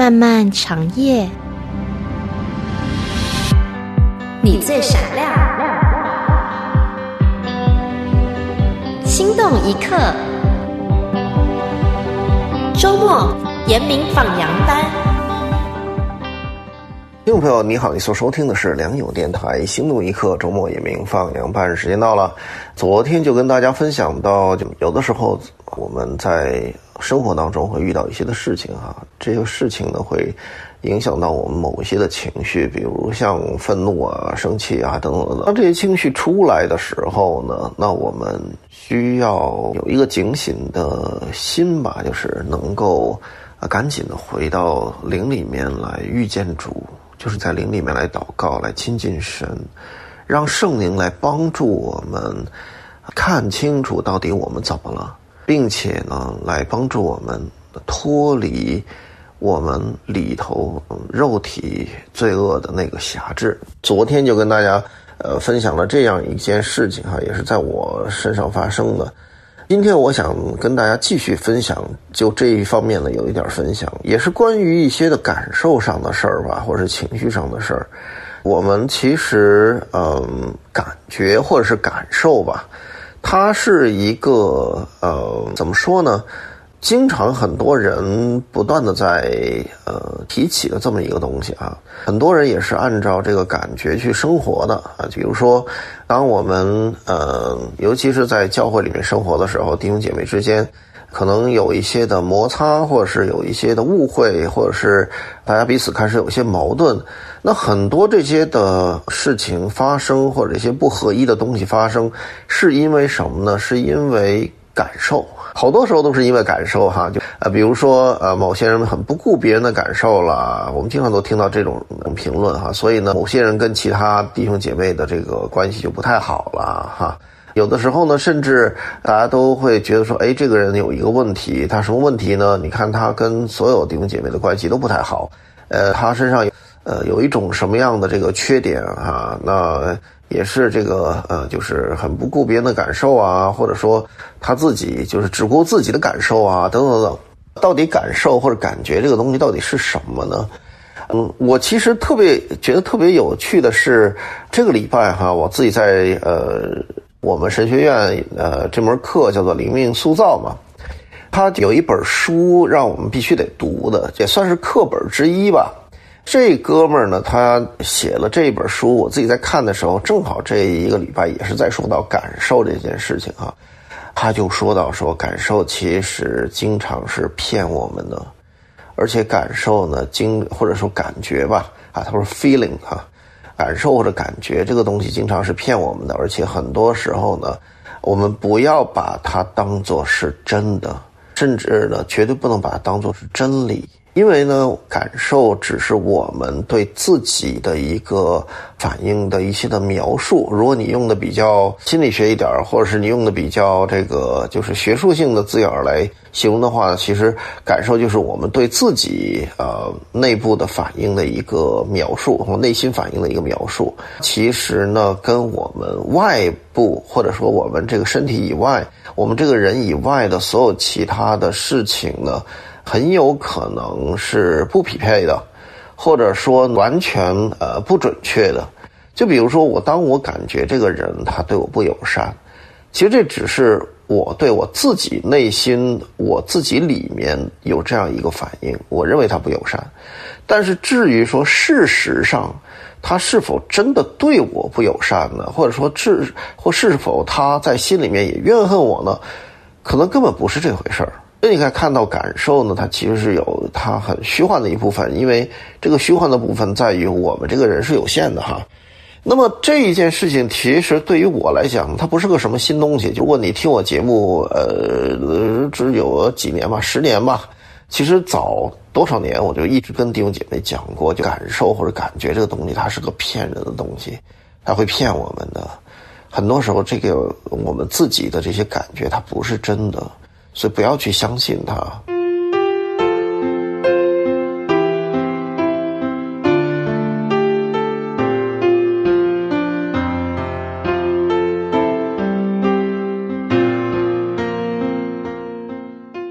漫漫长夜，你最闪亮，心动一刻。周末严明放羊班，听众朋友，你好，你所收听的是良友电台《心动一刻》周末严明放羊班，时间到了。昨天就跟大家分享到，就有的时候我们在。生活当中会遇到一些的事情哈，这些事情呢会影响到我们某些的情绪，比如像愤怒啊、生气啊等等。当这些情绪出来的时候呢，那我们需要有一个警醒的心吧，就是能够啊赶紧的回到灵里面来遇见主，就是在灵里面来祷告、来亲近神，让圣灵来帮助我们看清楚到底我们怎么了。并且呢，来帮助我们脱离我们里头肉体罪恶的那个辖制。昨天就跟大家呃分享了这样一件事情哈，也是在我身上发生的。今天我想跟大家继续分享，就这一方面呢有一点分享，也是关于一些的感受上的事儿吧，或者是情绪上的事儿。我们其实嗯，感觉或者是感受吧。它是一个呃，怎么说呢？经常很多人不断的在呃提起的这么一个东西啊，很多人也是按照这个感觉去生活的啊。比如说，当我们呃，尤其是在教会里面生活的时候，弟兄姐妹之间。可能有一些的摩擦，或者是有一些的误会，或者是大家彼此开始有一些矛盾。那很多这些的事情发生，或者一些不合一的东西发生，是因为什么呢？是因为感受。好多时候都是因为感受哈，就呃，比如说呃，某些人很不顾别人的感受了，我们经常都听到这种评论哈。所以呢，某些人跟其他弟兄姐妹的这个关系就不太好了哈。有的时候呢，甚至大家都会觉得说，哎，这个人有一个问题，他什么问题呢？你看他跟所有弟兄姐妹的关系都不太好，呃，他身上有呃有一种什么样的这个缺点啊？那也是这个呃，就是很不顾别人的感受啊，或者说他自己就是只顾自己的感受啊，等等等。到底感受或者感觉这个东西到底是什么呢？嗯，我其实特别觉得特别有趣的是，这个礼拜哈，我自己在呃。我们神学院呃这门课叫做灵命塑造嘛，他有一本书让我们必须得读的，也算是课本之一吧。这哥们儿呢，他写了这本书，我自己在看的时候，正好这一个礼拜也是在说到感受这件事情啊。他就说到说，感受其实经常是骗我们的，而且感受呢，经或者说感觉吧，啊，他说 feeling 哈。感受或者感觉这个东西经常是骗我们的，而且很多时候呢，我们不要把它当做是真的，甚至呢，绝对不能把它当做是真理。因为呢，感受只是我们对自己的一个反应的一些的描述。如果你用的比较心理学一点，或者是你用的比较这个就是学术性的字眼来形容的话，其实感受就是我们对自己呃内部的反应的一个描述，或内心反应的一个描述。其实呢，跟我们外部或者说我们这个身体以外，我们这个人以外的所有其他的事情呢。很有可能是不匹配的，或者说完全呃不准确的。就比如说，我当我感觉这个人他对我不友善，其实这只是我对我自己内心、我自己里面有这样一个反应，我认为他不友善。但是至于说事实上他是否真的对我不友善呢？或者说是或是否他在心里面也怨恨我呢？可能根本不是这回事儿。所以你看，看到感受呢，它其实是有它很虚幻的一部分，因为这个虚幻的部分在于我们这个人是有限的哈。那么这一件事情，其实对于我来讲，它不是个什么新东西。如果你听我节目，呃，只有几年吧，十年吧，其实早多少年我就一直跟弟兄姐妹讲过，就感受或者感觉这个东西，它是个骗人的东西，它会骗我们的。很多时候，这个我们自己的这些感觉，它不是真的。所以不要去相信他。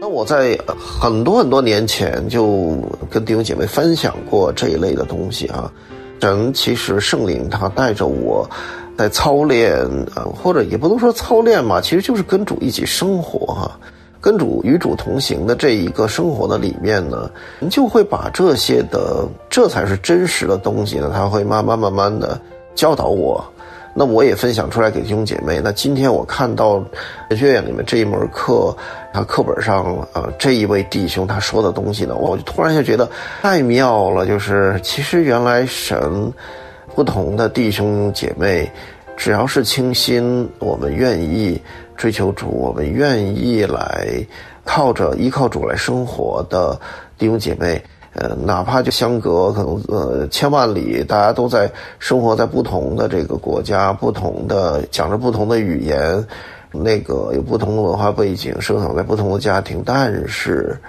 那我在很多很多年前就跟弟兄姐妹分享过这一类的东西啊。神其实圣灵他带着我在操练，呃，或者也不能说操练嘛，其实就是跟主一起生活哈，跟主与主同行的这一个生活的里面呢，就会把这些的这才是真实的东西呢，他会慢慢慢慢的教导我。那我也分享出来给弟兄姐妹。那今天我看到神学院里面这一门课，他课本上呃这一位弟兄他说的东西呢，我就突然就觉得太妙了。就是其实原来神不同的弟兄姐妹，只要是清心，我们愿意追求主，我们愿意来靠着依靠主来生活的弟兄姐妹。呃，哪怕就相隔可能呃千万里，大家都在生活在不同的这个国家，不同的讲着不同的语言，那个有不同的文化背景，生长在不同的家庭，但是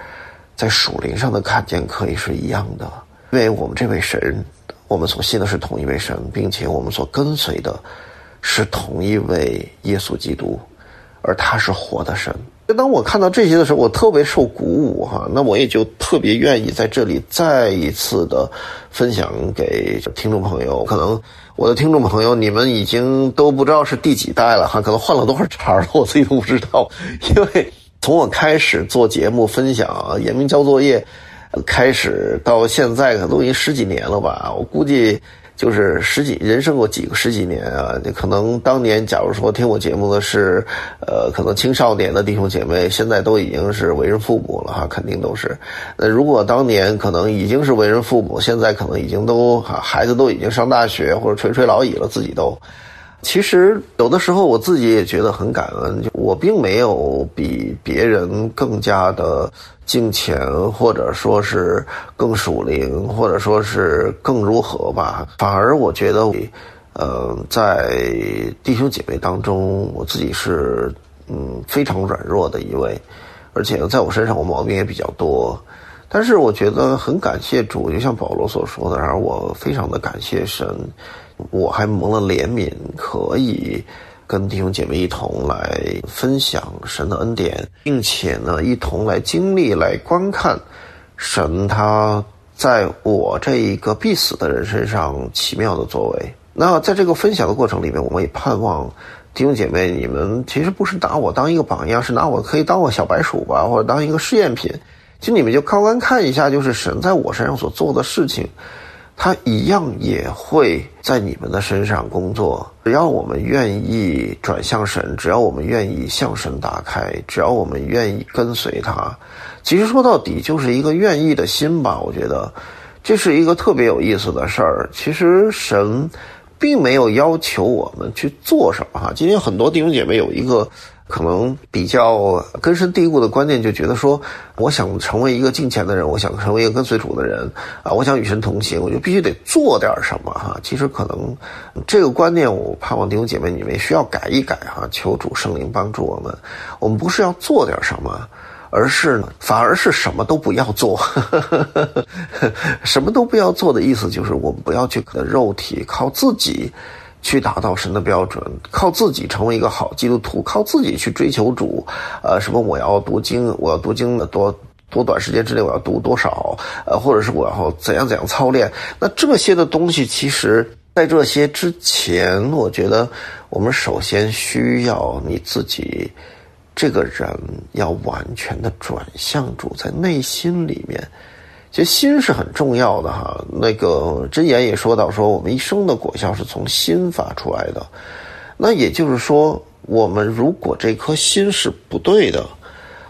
在属灵上的看见可以是一样的，因为我们这位神，我们所信的是同一位神，并且我们所跟随的是同一位耶稣基督，而他是活的神。当我看到这些的时候，我特别受鼓舞哈，那我也就特别愿意在这里再一次的分享给听众朋友。可能我的听众朋友，你们已经都不知道是第几代了哈，可能换了多少茬了，我自己都不知道。因为从我开始做节目分享严明交作业开始到现在，可能都已经十几年了吧，我估计。就是十几人生过几个十几年啊？你可能当年假如说听我节目的是，呃，可能青少年的弟兄姐妹，现在都已经是为人父母了哈，肯定都是。那如果当年可能已经是为人父母，现在可能已经都孩子都已经上大学或者垂垂老矣了，自己都。其实有的时候我自己也觉得很感恩，就我并没有比别人更加的敬虔，或者说是更属灵，或者说是更如何吧。反而我觉得，呃，在弟兄姐妹当中，我自己是嗯非常软弱的一位，而且在我身上我毛病也比较多。但是我觉得很感谢主，就像保罗所说的，然后我非常的感谢神。我还蒙了怜悯，可以跟弟兄姐妹一同来分享神的恩典，并且呢，一同来经历、来观看神他在我这一个必死的人身上奇妙的作为。那在这个分享的过程里面，我们也盼望弟兄姐妹，你们其实不是拿我当一个榜样，是拿我可以当我小白鼠吧，或者当一个试验品。其实你们就高观看一下，就是神在我身上所做的事情。他一样也会在你们的身上工作。只要我们愿意转向神，只要我们愿意向神打开，只要我们愿意跟随他，其实说到底就是一个愿意的心吧。我觉得这是一个特别有意思的事儿。其实神并没有要求我们去做什么哈。今天很多弟兄姐妹有一个。可能比较根深蒂固的观念，就觉得说，我想成为一个敬虔的人，我想成为一个跟随主的人啊，我想与神同行，我就必须得做点什么哈。其实可能这个观念，我盼望弟兄姐妹你们需要改一改哈，求主圣灵帮助我们。我们不是要做点什么，而是呢，反而是什么都不要做。什么都不要做的意思，就是我们不要去的肉体靠自己。去达到神的标准，靠自己成为一个好基督徒，靠自己去追求主，呃，什么我要读经，我要读经的多多短时间之内我要读多少，呃，或者是我要怎样怎样操练，那这些的东西，其实在这些之前，我觉得我们首先需要你自己这个人要完全的转向主，在内心里面。其实心是很重要的哈，那个真言也说到说，我们一生的果效是从心发出来的。那也就是说，我们如果这颗心是不对的，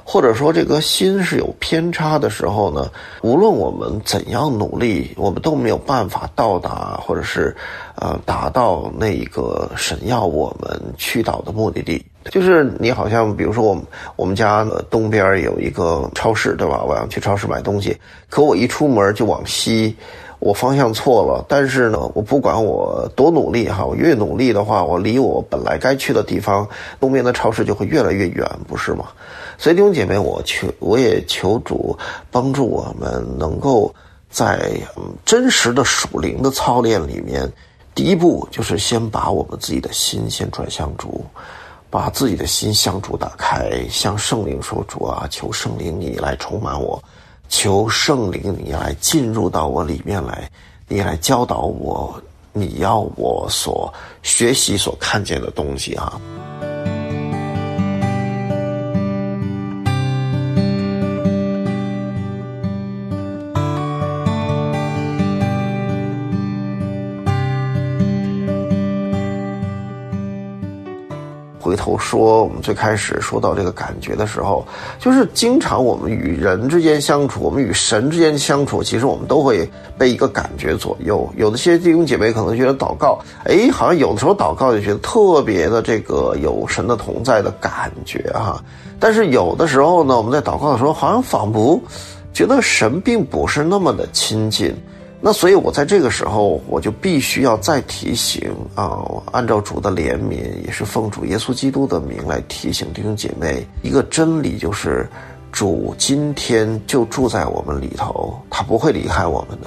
或者说这颗心是有偏差的时候呢，无论我们怎样努力，我们都没有办法到达，或者是呃达到那一个神要我们去到的目的地。就是你好像，比如说我们我们家东边有一个超市，对吧？我要去超市买东西，可我一出门就往西，我方向错了。但是呢，我不管我多努力哈，我越努力的话，我离我本来该去的地方东边的超市就会越来越远，不是吗？所以弟兄姐妹，我求我也求主帮助我们，能够在真实的属灵的操练里面，第一步就是先把我们自己的心先转向主。把自己的心向主打开，向圣灵说：“主啊，求圣灵你来充满我，求圣灵你来进入到我里面来，你来教导我，你要我所学习、所看见的东西啊。”说，我们最开始说到这个感觉的时候，就是经常我们与人之间相处，我们与神之间相处，其实我们都会被一个感觉左右。有的些弟兄姐妹可能觉得祷告，哎，好像有的时候祷告就觉得特别的这个有神的同在的感觉哈。但是有的时候呢，我们在祷告的时候，好像仿佛觉得神并不是那么的亲近。那所以，我在这个时候，我就必须要再提醒啊，按照主的怜悯，也是奉主耶稣基督的名来提醒弟兄姐妹一个真理，就是主今天就住在我们里头，他不会离开我们的。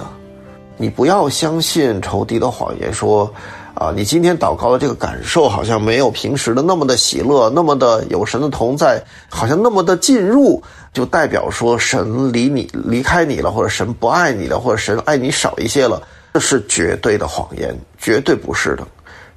你不要相信仇敌的谎言，说。啊，你今天祷告的这个感受好像没有平时的那么的喜乐，那么的有神的同在，好像那么的进入，就代表说神离你离开你了，或者神不爱你了，或者神爱你少一些了，这是绝对的谎言，绝对不是的。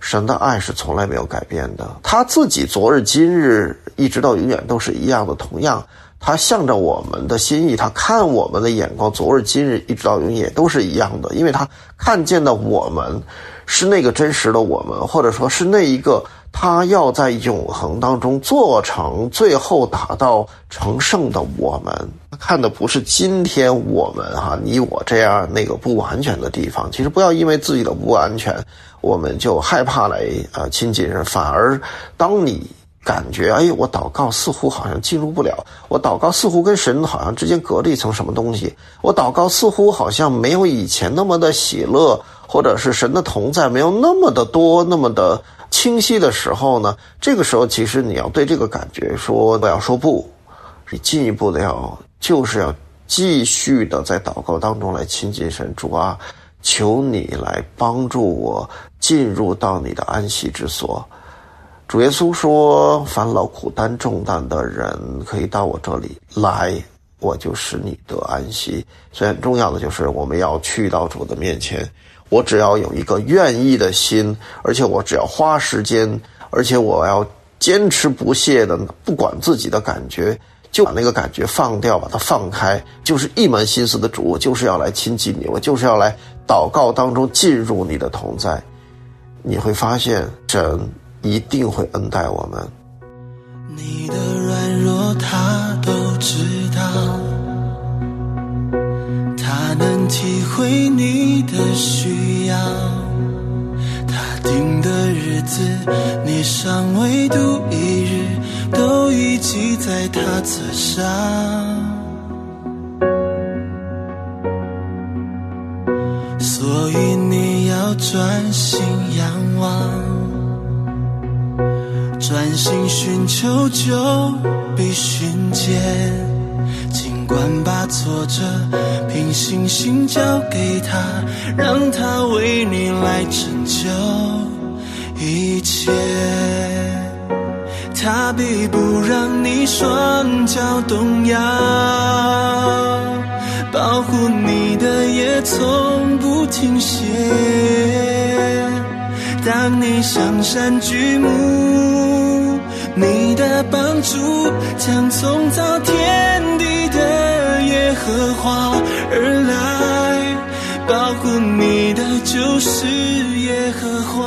神的爱是从来没有改变的，他自己昨日今日一直到永远都是一样的。同样，他向着我们的心意，他看我们的眼光，昨日今日一直到永远都是一样的，因为他看见的我们。是那个真实的我们，或者说是那一个他要在永恒当中做成，最后达到成圣的我们。他看的不是今天我们哈你我这样那个不完全的地方。其实不要因为自己的不安全，我们就害怕来啊亲近人。反而当你感觉哎，我祷告似乎好像进入不了，我祷告似乎跟神好像之间隔了一层什么东西，我祷告似乎好像没有以前那么的喜乐。或者是神的同在没有那么的多、那么的清晰的时候呢？这个时候，其实你要对这个感觉说，不要说不，你进一步的要，就是要继续的在祷告当中来亲近神主啊，求你来帮助我进入到你的安息之所。主耶稣说：“凡劳苦担重担的人，可以到我这里来，我就使你得安息。”所以很重要的就是，我们要去到主的面前。我只要有一个愿意的心，而且我只要花时间，而且我要坚持不懈的，不管自己的感觉，就把那个感觉放掉，把它放开，就是一门心思的主，我就是要来亲近你，我就是要来祷告当中进入你的同在，你会发现神一定会恩待我们。你的软弱他都知道。他能体会你的需要，他定的日子，你尚未度一日，都已记在他册上。所以你要专心仰望，心寻求，就必寻见。尽管把挫折凭信心交给他，让他为你来拯救一切。他必不让你双脚动摇，保护你的也从不停歇。当你向山举目，你的帮助将从造天地。的耶和华而来，保护你的就是耶和华，